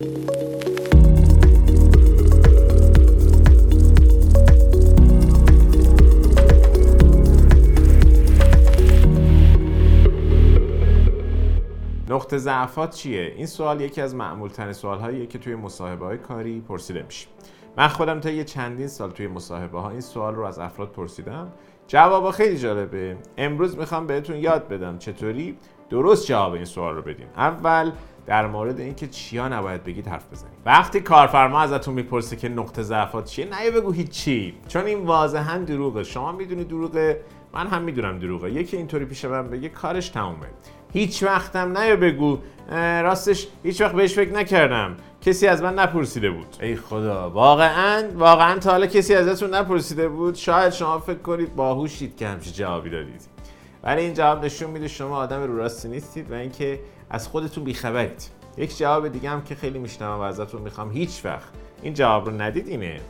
نقطه ضعفات چیه؟ این سوال یکی از معمول ترین سوال هاییه که توی مصاحبه های کاری پرسیده میشه من خودم تا یه چندین سال توی مصاحبه ها این سوال رو از افراد پرسیدم. جوابا خیلی جالبه. امروز می‌خوام بهتون یاد بدم چطوری درست جواب این سوال رو بدیم اول در مورد اینکه چیا نباید بگید حرف بزنید وقتی کارفرما ازتون می‌پرسه که نقطه ضعفات چیه نه بگو هیچی. چون این واضحا دروغه. شما می‌دونید دروغه من هم می‌دونم دروغه. یکی اینطوری پیش من بگه کارش تمومه. هیچ وقتم نیا بگو راستش هیچ وقت بهش فکر نکردم. کسی از من نپرسیده بود. ای خدا واقعا واقعا تا حالا کسی ازتون نپرسیده بود. شاید شما فکر کنید باهوشید که همچین جوابی دادید. ولی این جواب نشون میده شما آدم رو راستی نیستید و اینکه از خودتون بیخبرید. یک جواب دیگه هم که خیلی میشنوم و ازتون می‌خوام. هیچ وقت این جواب رو ندید اینه.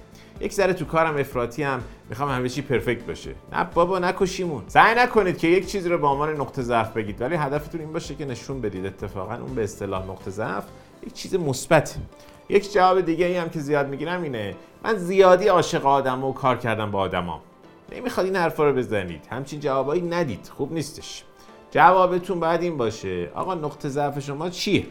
یک ذره تو کارم افراطی هم می‌خوام همه چی پرفکت باشه. نه بابا نکشیمون سعی نکنید که یک چیزی رو به عنوان نقطه ضعف بگید. ولی هدفتون این باشه که نشون بدید. اتفاقا اون به اصطلاح نقطه ضعف یک چیز مثبت یک جواب دیگه ای هم که زیاد می‌گیرم اینه من زیادی عاشق آدم و کار کردم با آدما نمی‌خواد این حرفا رو بزنید. همچین جوابایی ندید. خوب نیستش. جوابتون بعد این باشه. آقا نقطه ضعف شما چیه؟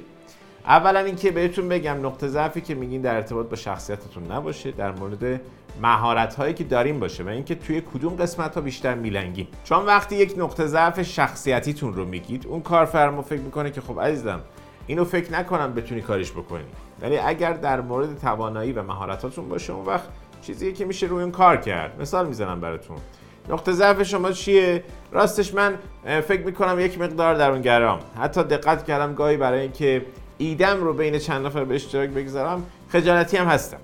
اولا اینکه بهتون بگم نقطه ضعفی که میگین در ارتباط با شخصیتتون نباشه در مورد مهارت هایی که داریم باشه و اینکه توی کدوم قسمت ها بیشتر میلنگیم چون وقتی یک نقطه ضعف شخصیتیتون رو میگید اون کارفرما فکر می‌کنه که خب عزیزم اینو فکر نکنم بتونی کارش بکنی. ولی اگر در مورد توانایی و مهارتاتون باشه اون وقت چیزی که میشه روی اون کار کرد. مثال می‌زنم براتون. نقطه ضعف شما چیه؟ راستش من فکر می‌کنم یک مقدار درونگرام حتی دقت کردم گاهی برای اینکه ایدم رو بین چند نفر به اشتراک بگذارم خجالتی هم هستم.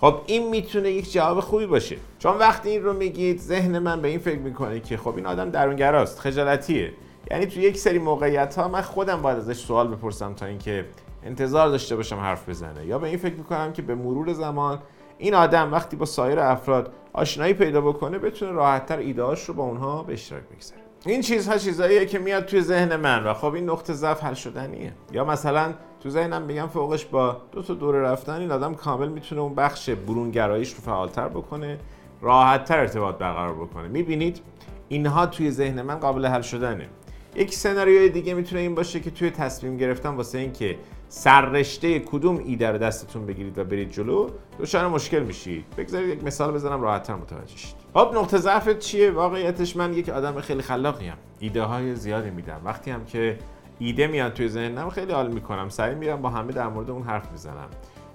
خب این می‌تونه یک جواب خوبی باشه. چون وقتی این رو میگید ذهن من به این فکر می‌کنه که خب این آدم درونگراست خجالتیه. یعنی تو یک سری موقعیت ها من خودم باید ازش سوال بپرسم تا اینکه انتظار داشته باشم حرف بزنه. یا به این فکر می‌کنم که به مرور زمان این آدم وقتی با سایر افراد آشنایی پیدا بکنه بتونه راحتتر ایدهاش رو با اونها به اشتراک بگذاره. این چیزها چیزاییه که میاد توی ذهن من و خب این نقطه ضعف حل شدنیه. یا مثلا تو ذهنم میگم فوقش با دو تا دوره رفتن این آدم کامل می‌تونه اون بخش برونگراییش رو فعالتر بکنه راحتتر ارتباط برقرار بکنه. می‌بینید اینها توی ذهن من قابل حل شدنه. یک سناریوی دیگه می‌تونه این باشه که توی تصمیم گرفتن واسه اینکه سررشته کدوم ایده رو دستتون بگیرید و برید جلو دچار مشکل میشید. بگذارید یک مثال بزنم راحتتر متوجه شید. خب نقطه ضعفت چیه؟ واقعیتش من یک آدم خیلی خلاقیم. ایده های زیادی میدم. وقتی هم که ایده میاد توی ذهنم خیلی حال می‌کنم. سعی میرم با همه در مورد اون حرف می‌زنم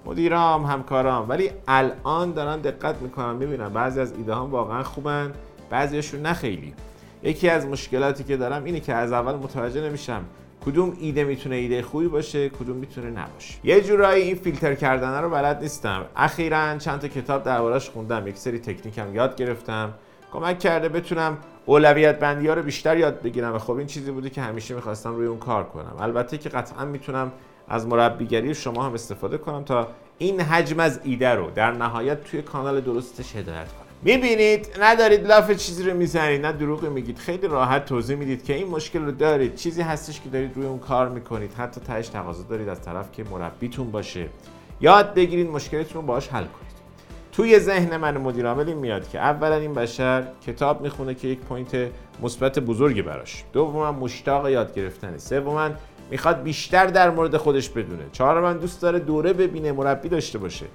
مدیرام همکارام. ولی الان دارن دقت می‌کنم می‌بینم بعضی از ایده ها واقعا خوبن بعضیشون نه خیلی. یکی از مشکلاتی که دارم اینه که از اول متوجه نمیشم کدوم ایده می‌تونه ایده خوبی باشه کدوم می‌تونه نباشه. یه جورایی این فیلتر کردن رو بلد نیستم. اخیرا چند تا کتاب دربارش خوندم یک سری تکنیکم یاد گرفتم. کمک کرده بتونم اولویت بندی ها رو بیشتر یاد بگیرم و خب این چیزی بوده که همیشه می‌خواستم روی اون کار کنم. البته که قطعا می‌تونم از مربیگری شما هم استفاده کنم تا این حجم از ایده رو در نهایت توی کانال درستش هدایت کنم. می‌بینید ندارید لاف چیزی رو می‌زنید نه دروغ میگید. خیلی راحت توضیح می‌دید که این مشکل رو دارید. چیزی هستش که دارید روی اون کار می‌کنید. حتی تهش تقاضا دارید از طرف که مربیتون باشه. یاد بگیرید مشکلتون رو باهاش حل کنید. توی ذهن من مدیر عاملی میاد که اولا این بشر کتاب می‌خونه که یک point مثبت بزرگی براش. دوما مشتاق یاد گرفتنه سوما می‌خواد بیشتر در مورد خودش بدونه. چهارم دوست داره دوره ببینه مربی داشته باشه.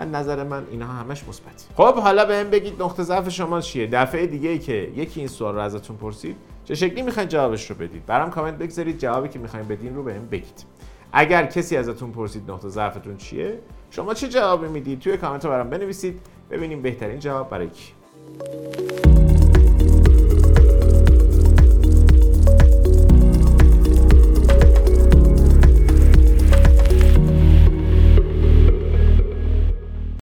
از نظر من اینها همش مثبت. خب حالا بهم بگید نقطه ضعف شما چیه؟ دفعه دیگه ای که یکی این سوال رو ازتون پرسید چه شکلی می‌خواین جوابش رو بدید؟ برام کامنت بگذارید جوابی که می‌خواین بدین رو بهم بگید. اگر کسی ازتون پرسید نقطه ضعفتون چیه شما چه جوابی می‌دید؟ توی کامنت برام بنویسید. ببینیم بهترین جواب برای کی.